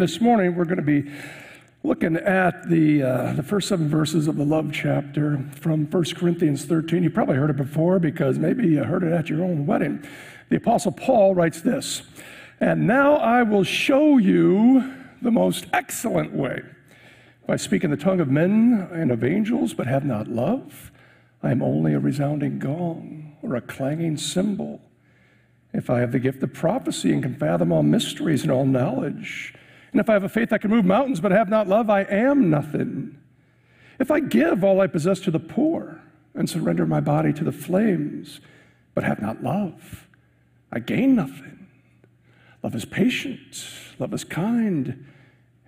This morning we're going to be looking at the, uh, the first seven verses of the love chapter from 1 Corinthians 13. You probably heard it before because maybe you heard it at your own wedding. The Apostle Paul writes this And now I will show you the most excellent way. If I speak in the tongue of men and of angels, but have not love, I am only a resounding gong or a clanging cymbal. If I have the gift of prophecy and can fathom all mysteries and all knowledge, and if I have a faith that can move mountains but have not love, I am nothing. If I give all I possess to the poor and surrender my body to the flames, but have not love, I gain nothing. Love is patient, love is kind.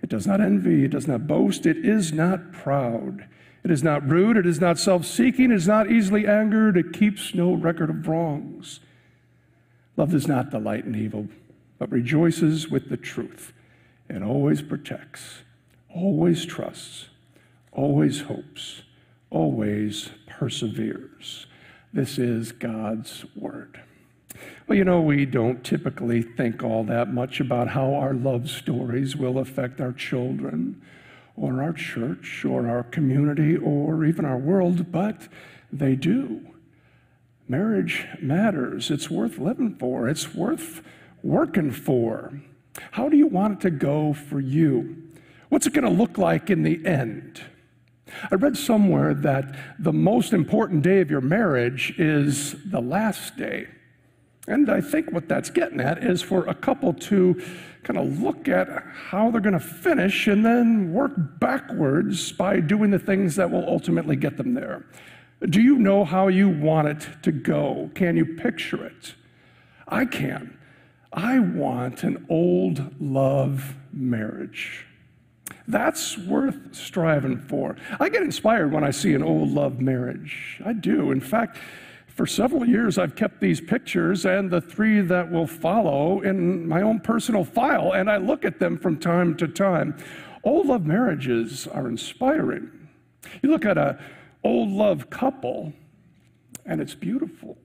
It does not envy, it does not boast, it is not proud. It is not rude, it is not self seeking, it is not easily angered, it keeps no record of wrongs. Love does not delight in evil, but rejoices with the truth. It always protects, always trusts, always hopes, always perseveres. This is God's word. Well, you know, we don't typically think all that much about how our love stories will affect our children or our church or our community or even our world, but they do. Marriage matters. It's worth living for, it's worth working for. How do you want it to go for you? What's it going to look like in the end? I read somewhere that the most important day of your marriage is the last day. And I think what that's getting at is for a couple to kind of look at how they're going to finish and then work backwards by doing the things that will ultimately get them there. Do you know how you want it to go? Can you picture it? I can. I want an old love marriage. That's worth striving for. I get inspired when I see an old love marriage. I do. In fact, for several years, I've kept these pictures and the three that will follow in my own personal file, and I look at them from time to time. Old love marriages are inspiring. You look at an old love couple, and it's beautiful.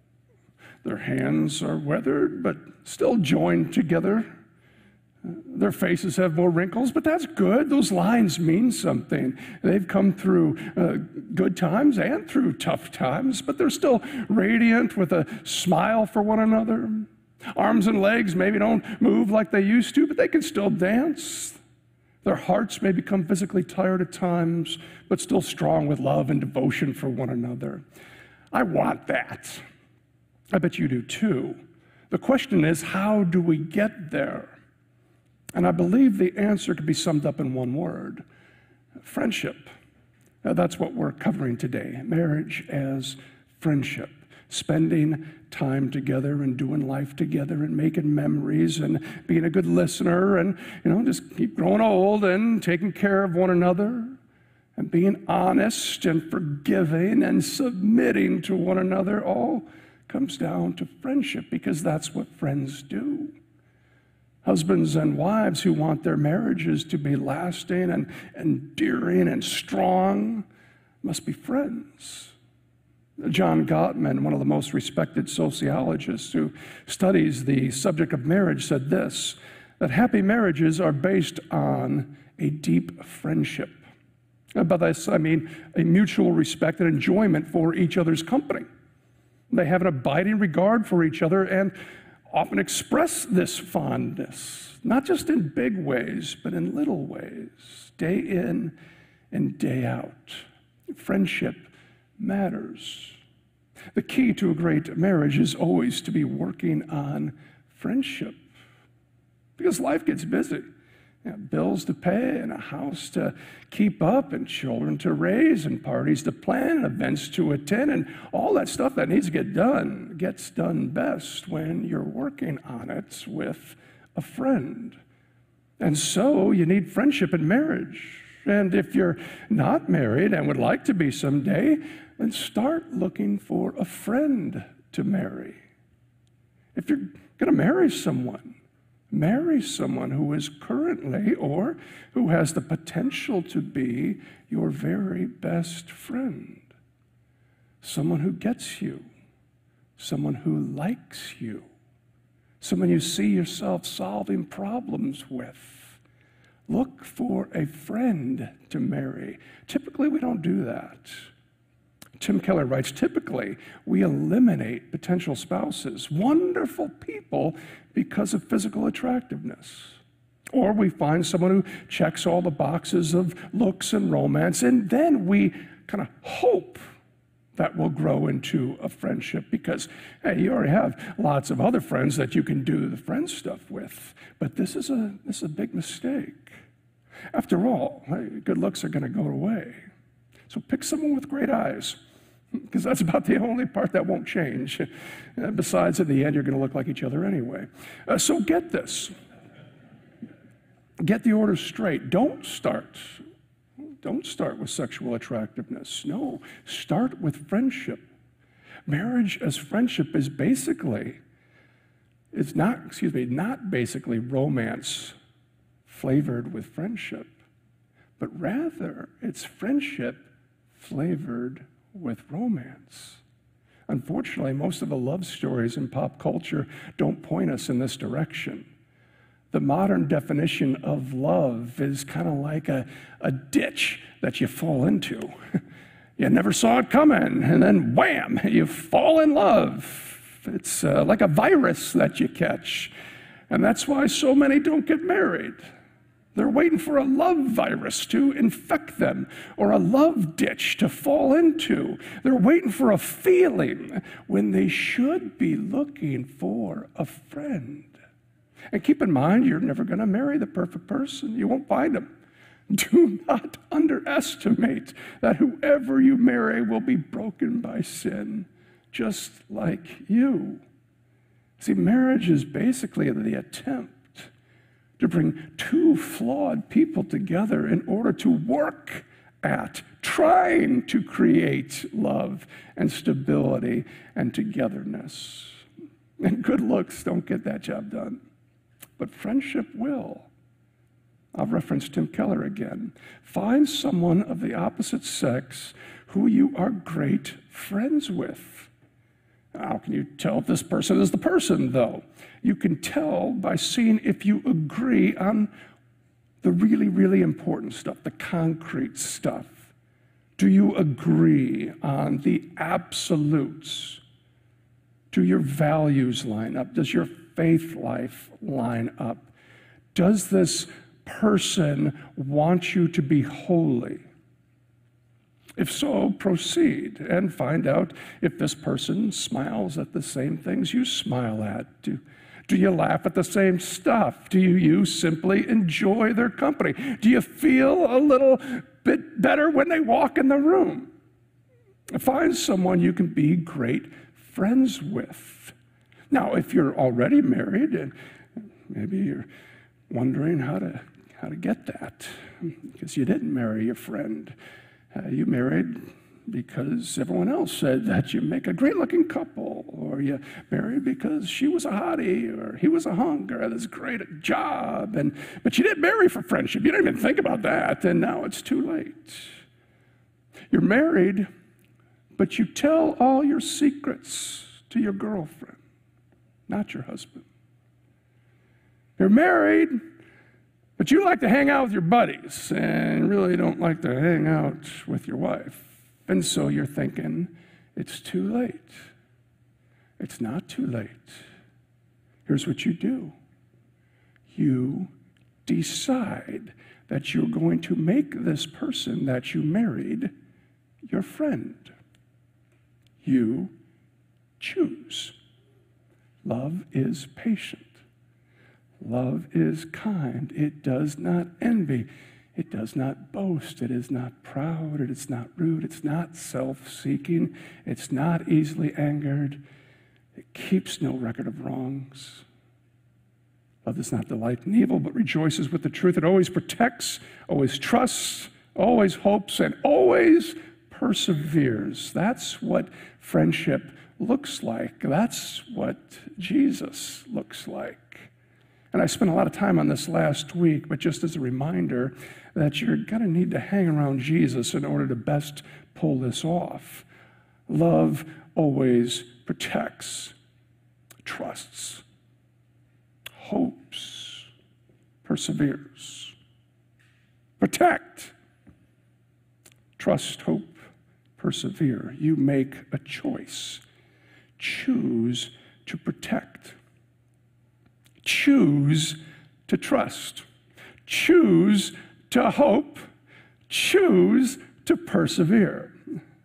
Their hands are weathered, but still joined together. Their faces have more wrinkles, but that's good. Those lines mean something. They've come through uh, good times and through tough times, but they're still radiant with a smile for one another. Arms and legs maybe don't move like they used to, but they can still dance. Their hearts may become physically tired at times, but still strong with love and devotion for one another. I want that. I bet you do too. The question is, how do we get there? And I believe the answer can be summed up in one word friendship. Now, that's what we're covering today marriage as friendship spending time together and doing life together and making memories and being a good listener and, you know, just keep growing old and taking care of one another and being honest and forgiving and submitting to one another all comes down to friendship because that's what friends do. Husbands and wives who want their marriages to be lasting and endearing and strong must be friends. John Gottman, one of the most respected sociologists who studies the subject of marriage, said this that happy marriages are based on a deep friendship. And by this, I mean a mutual respect and enjoyment for each other's company. They have an abiding regard for each other and often express this fondness, not just in big ways, but in little ways, day in and day out. Friendship matters. The key to a great marriage is always to be working on friendship because life gets busy. You know, bills to pay and a house to keep up and children to raise and parties to plan and events to attend and all that stuff that needs to get done gets done best when you're working on it with a friend. And so you need friendship in marriage. And if you're not married and would like to be someday, then start looking for a friend to marry. If you're going to marry someone, marry someone who is currently or who has the potential to be your very best friend. Someone who gets you, someone who likes you, someone you see yourself solving problems with. Look for a friend to marry. Typically, we don't do that. Tim Keller writes typically, we eliminate potential spouses, wonderful people, because of physical attractiveness. Or we find someone who checks all the boxes of looks and romance, and then we kind of hope that will grow into a friendship because, hey, you already have lots of other friends that you can do the friend stuff with. But this is a, this is a big mistake. After all, good looks are going to go away. So pick someone with great eyes because that's about the only part that won't change. Uh, besides, in the end, you're going to look like each other anyway. Uh, so get this. Get the order straight. Don't start. Don't start with sexual attractiveness. No, start with friendship. Marriage as friendship is basically, it's not, excuse me, not basically romance flavored with friendship, but rather it's friendship flavored with romance. Unfortunately, most of the love stories in pop culture don't point us in this direction. The modern definition of love is kind of like a, a ditch that you fall into. you never saw it coming, and then wham, you fall in love. It's uh, like a virus that you catch. And that's why so many don't get married. They're waiting for a love virus to infect them or a love ditch to fall into. They're waiting for a feeling when they should be looking for a friend. And keep in mind, you're never going to marry the perfect person. You won't find them. Do not underestimate that whoever you marry will be broken by sin, just like you. See, marriage is basically the attempt to bring two flawed people together in order to work at trying to create love and stability and togetherness. And good looks don't get that job done, but friendship will. I'll reference Tim Keller again. Find someone of the opposite sex who you are great friends with. How can you tell if this person is the person, though? You can tell by seeing if you agree on the really, really important stuff, the concrete stuff. Do you agree on the absolutes? Do your values line up? Does your faith life line up? Does this person want you to be holy? If so, proceed and find out if this person smiles at the same things you smile at. Do, do you laugh at the same stuff? Do you simply enjoy their company? Do you feel a little bit better when they walk in the room? Find someone you can be great friends with. Now, if you're already married and maybe you're wondering how to, how to get that because you didn't marry your friend uh, you married because everyone else said that you make a great looking couple, or you married because she was a hottie, or he was a hunk, or this great job. And, but you didn't marry for friendship. You didn't even think about that, and now it's too late. You're married, but you tell all your secrets to your girlfriend, not your husband. You're married, but you like to hang out with your buddies and really don't like to hang out with your wife. And so you're thinking, it's too late. It's not too late. Here's what you do you decide that you're going to make this person that you married your friend. You choose. Love is patient. Love is kind. It does not envy. It does not boast. It is not proud. It is not rude. It's not self seeking. It's not easily angered. It keeps no record of wrongs. Love does not delight in evil, but rejoices with the truth. It always protects, always trusts, always hopes, and always perseveres. That's what friendship looks like. That's what Jesus looks like. And I spent a lot of time on this last week, but just as a reminder that you're going to need to hang around Jesus in order to best pull this off. Love always protects, trusts, hopes, perseveres. Protect, trust, hope, persevere. You make a choice. Choose to protect. Choose to trust. Choose to hope. Choose to persevere.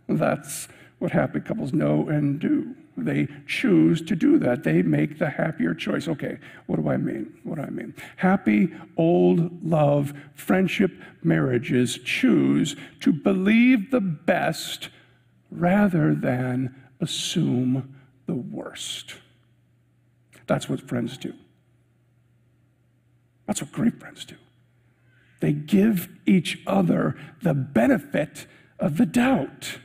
That's what happy couples know and do. They choose to do that. They make the happier choice. Okay, what do I mean? What do I mean? Happy, old love, friendship marriages choose to believe the best rather than assume the worst. That's what friends do. That's what great friends do. They give each other the benefit of the doubt.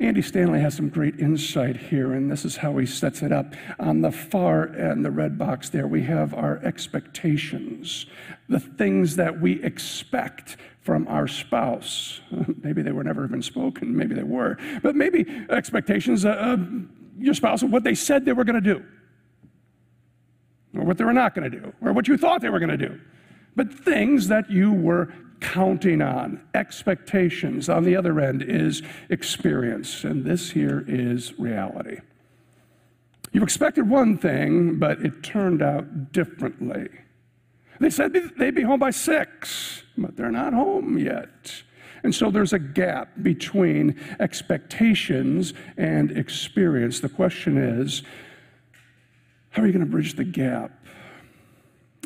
Andy Stanley has some great insight here, and this is how he sets it up. On the far end, the red box there, we have our expectations, the things that we expect from our spouse. Maybe they were never even spoken, maybe they were, but maybe expectations of your spouse of what they said they were going to do, or what they were not going to do, or what you thought they were going to do. But things that you were counting on. Expectations on the other end is experience, and this here is reality. You expected one thing, but it turned out differently. They said they'd be home by six, but they're not home yet. And so there's a gap between expectations and experience. The question is how are you going to bridge the gap?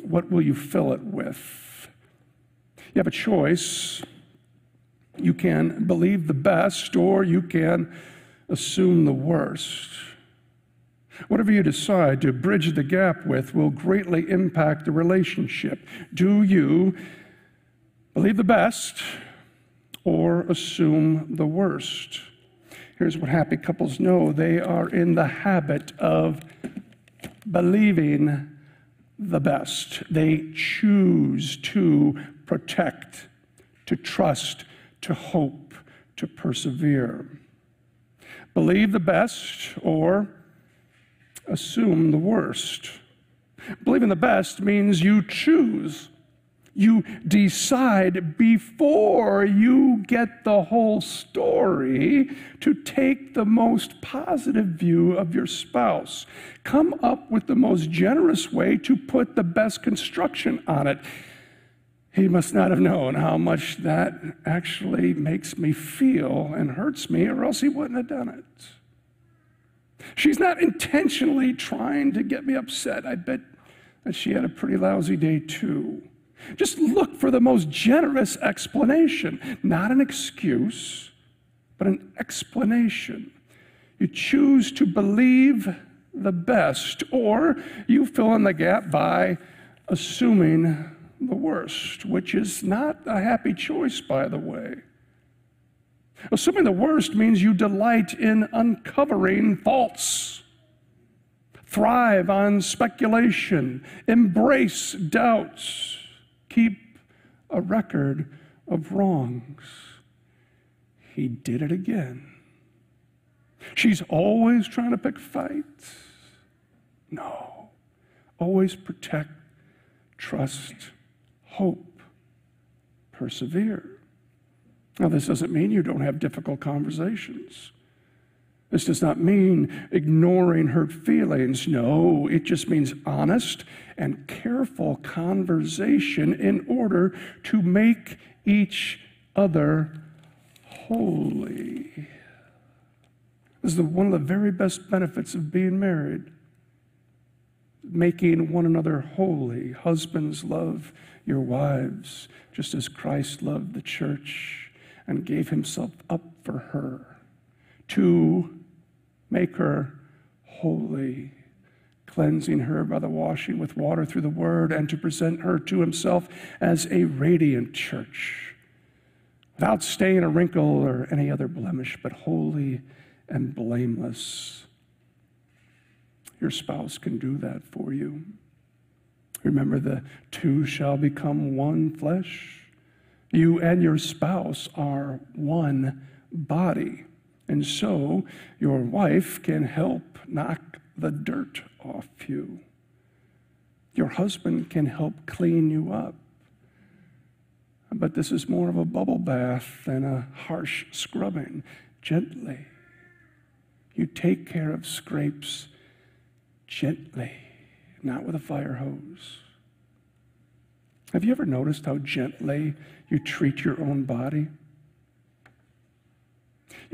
What will you fill it with? You have a choice. You can believe the best or you can assume the worst. Whatever you decide to bridge the gap with will greatly impact the relationship. Do you believe the best or assume the worst? Here's what happy couples know they are in the habit of believing the best. They choose to protect, to trust, to hope, to persevere. Believe the best or assume the worst. Believing the best means you choose you decide before you get the whole story to take the most positive view of your spouse. Come up with the most generous way to put the best construction on it. He must not have known how much that actually makes me feel and hurts me, or else he wouldn't have done it. She's not intentionally trying to get me upset. I bet that she had a pretty lousy day, too. Just look for the most generous explanation, not an excuse, but an explanation. You choose to believe the best, or you fill in the gap by assuming the worst, which is not a happy choice, by the way. Assuming the worst means you delight in uncovering faults, thrive on speculation, embrace doubts keep a record of wrongs. He did it again. She's always trying to pick fights. No. Always protect, trust, hope, persevere. Now, this doesn't mean you don't have difficult conversations. This does not mean ignoring her feelings. No, it just means honest and careful conversation in order to make each other holy. This is the, one of the very best benefits of being married. Making one another holy. Husbands, love your wives just as Christ loved the church and gave himself up for her. To make her holy, cleansing her by the washing with water through the word, and to present her to himself as a radiant church, without stain or wrinkle or any other blemish, but holy and blameless. Your spouse can do that for you. Remember, the two shall become one flesh. You and your spouse are one body. And so your wife can help knock the dirt off you. Your husband can help clean you up. But this is more of a bubble bath than a harsh scrubbing, gently. You take care of scrapes gently, not with a fire hose. Have you ever noticed how gently you treat your own body?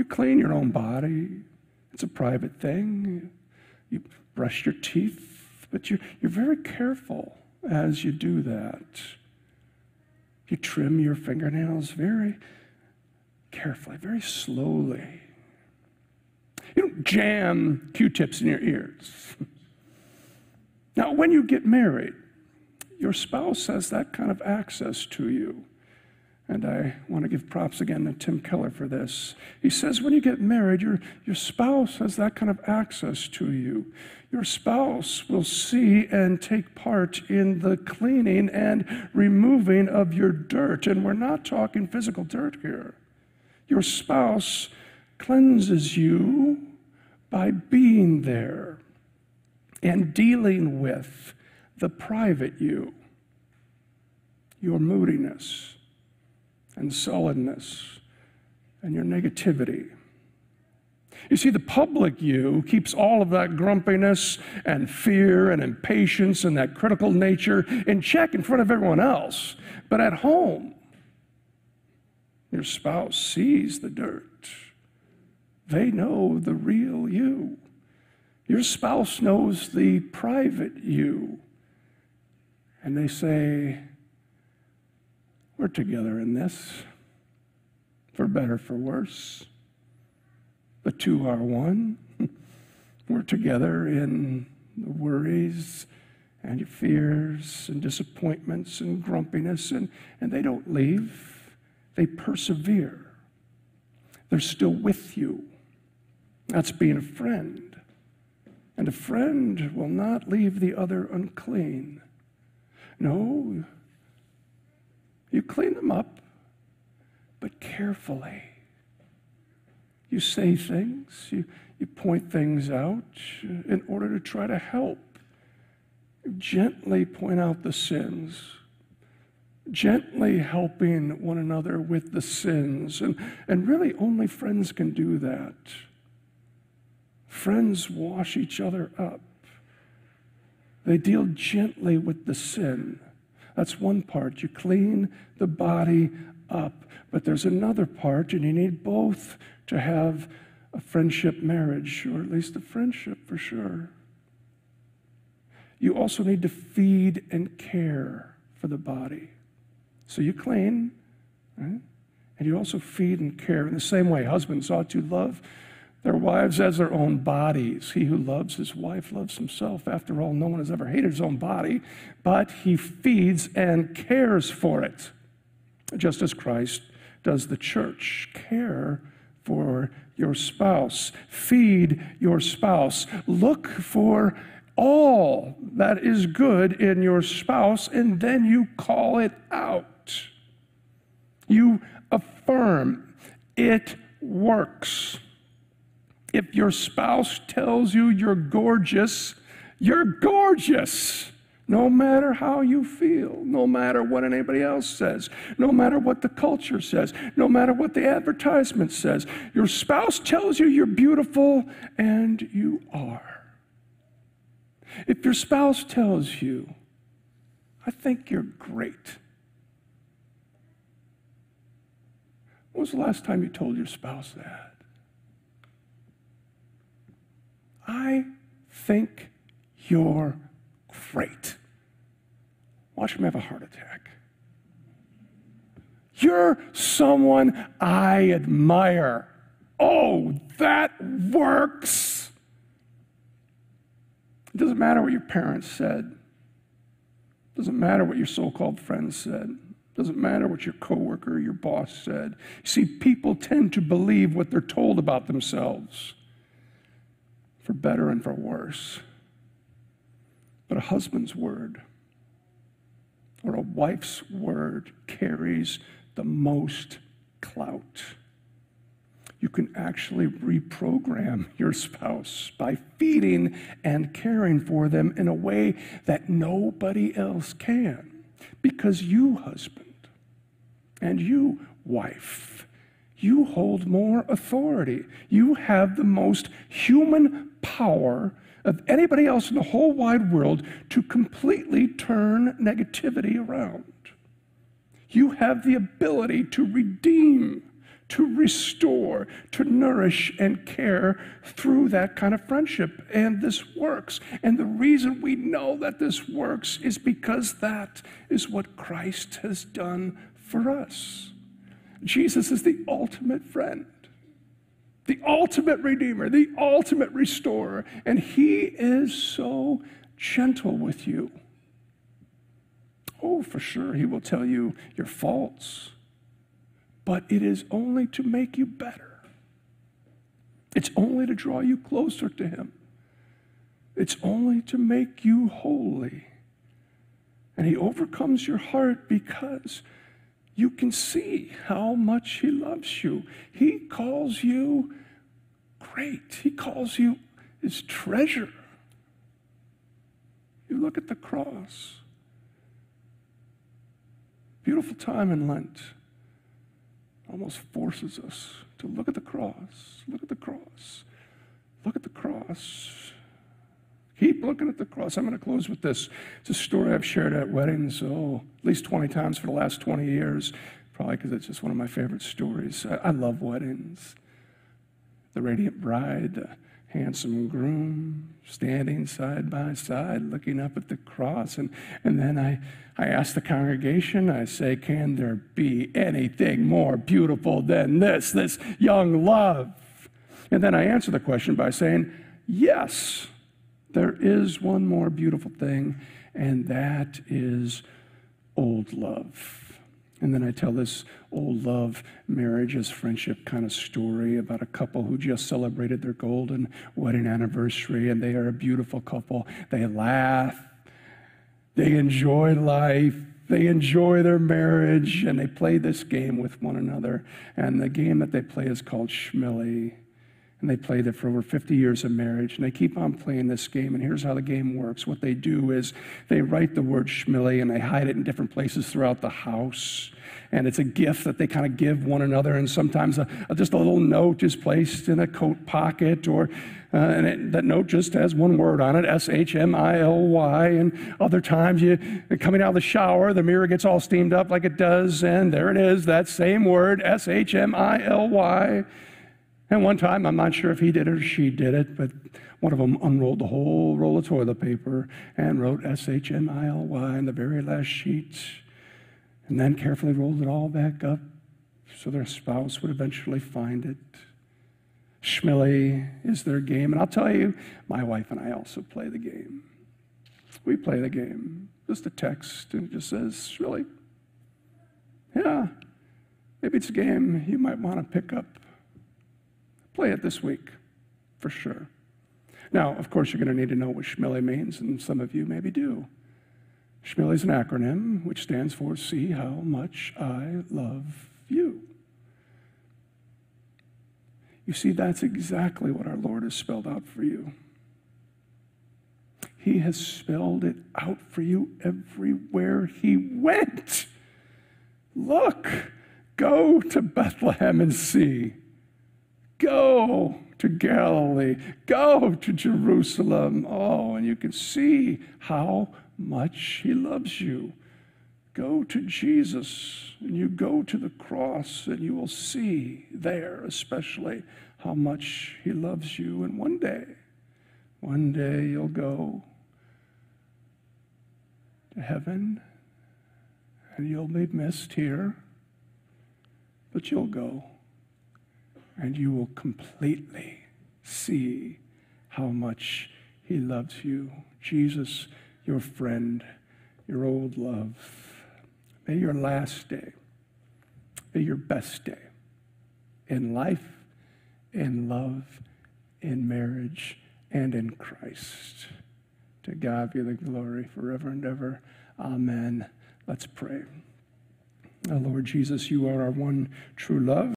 You clean your own body, it's a private thing. You brush your teeth, but you're, you're very careful as you do that. You trim your fingernails very carefully, very slowly. You don't jam Q tips in your ears. Now, when you get married, your spouse has that kind of access to you. And I want to give props again to Tim Keller for this. He says when you get married, your, your spouse has that kind of access to you. Your spouse will see and take part in the cleaning and removing of your dirt. And we're not talking physical dirt here. Your spouse cleanses you by being there and dealing with the private you, your moodiness and sullenness and your negativity. You see, the public you keeps all of that grumpiness and fear and impatience and that critical nature in check in front of everyone else. But at home, your spouse sees the dirt. They know the real you. Your spouse knows the private you. And they say, We're together in this, for better, for worse. The two are one. We're together in the worries and your fears and disappointments and grumpiness, and, and they don't leave. They persevere. They're still with you. That's being a friend. And a friend will not leave the other unclean. No, you clean them up, but carefully. You say things, you, you point things out uh, in order to try to help. Gently point out the sins, gently helping one another with the sins. And, and really, only friends can do that. Friends wash each other up. They deal gently with the sin. That's one part. You clean the body up. But there's another part, and you need both to have a friendship marriage, or at least a friendship for sure. You also need to feed and care for the body. So you clean, right? and you also feed and care. In the same way, husbands ought to love their wives as their own bodies. He who loves his wife loves himself. After all, no one has ever hated his own body, but he feeds and cares for it, just as Christ does the church. Care for your spouse, feed your spouse, look for all that is good in your spouse, and then you call it out. You affirm it works. If your spouse tells you you're gorgeous, you're gorgeous. No matter how you feel, no matter what anybody else says, no matter what the culture says, no matter what the advertisement says, your spouse tells you you're beautiful, and you are. If your spouse tells you, I think you're great, when was the last time you told your spouse that? I think you're great. Watch him have a heart attack. You're someone I admire. Oh, that works. It doesn't matter what your parents said. It doesn't matter what your so-called friends said. It doesn't matter what your coworker or your boss said. You see, people tend to believe what they're told about themselves for better and for worse. But a husband's word or a wife's word carries the most clout. you can actually reprogram your spouse by feeding and caring for them in a way that nobody else can. Because you, husband, and you, wife, you hold more authority. You have the most human power of anybody else in the whole wide world to completely turn negativity around. You have the ability to redeem, to restore, to nourish and care through that kind of friendship. And this works. And the reason we know that this works is because that is what Christ has done for us. Jesus is the ultimate friend the ultimate redeemer, the ultimate restorer, and he is so gentle with you. Oh, for sure, he will tell you your faults, but it is only to make you better. It's only to draw you closer to him. It's only to make you holy. And he overcomes your heart because you can see how much he loves you. He calls you great. He calls you his treasure. You look at the cross. Beautiful time in Lent almost forces us to look at the cross. Look at the cross. Look at the cross. Keep looking at the cross. I'm going to close with this. It's a story I've shared at weddings, oh, at least 20 times for the last 20 years, probably because it's just one of my favorite stories. I, I love weddings the radiant bride, the handsome groom, standing side by side, looking up at the cross. And, and then I, I ask the congregation, I say, Can there be anything more beautiful than this, this young love? And then I answer the question by saying, Yes, there is one more beautiful thing, and that is old love. And then I tell this old love, marriages, friendship kind of story about a couple who just celebrated their golden wedding anniversary, and they are a beautiful couple. They laugh, they enjoy life, they enjoy their marriage, and they play this game with one another. And the game that they play is called Shmily. And they played it for over 50 years of marriage. And they keep on playing this game. And here's how the game works what they do is they write the word Shmily and they hide it in different places throughout the house. And it's a gift that they kind of give one another. And sometimes a, a, just a little note is placed in a coat pocket, or uh, and it, that note just has one word on it S H M I L Y. And other times, you coming out of the shower, the mirror gets all steamed up like it does. And there it is, that same word S H M I L Y. And one time, I'm not sure if he did it or she did it, but one of them unrolled the whole roll of toilet paper and wrote S H M I L Y in the very last sheet, and then carefully rolled it all back up so their spouse would eventually find it. Shmily is their game. And I'll tell you, my wife and I also play the game. We play the game. Just a text, and it just says, Shmily. Yeah, maybe it's a game you might want to pick up Play it this week, for sure. Now, of course, you're going to need to know what Shmily means, and some of you maybe do. Shmily is an acronym which stands for See How Much I Love You. You see, that's exactly what our Lord has spelled out for you. He has spelled it out for you everywhere He went. Look, go to Bethlehem and see. Go to Galilee, go to Jerusalem. Oh, and you can see how much He loves you. Go to Jesus and you go to the cross, and you will see there, especially, how much He loves you. And one day, one day you'll go to heaven and you'll be missed here, but you'll go and you will completely see how much He loves you. Jesus, your friend, your old love. May your last day be your best day in life, in love, in marriage, and in Christ. To God be the glory forever and ever. Amen. Let's pray. Lord Jesus, you are our one true love.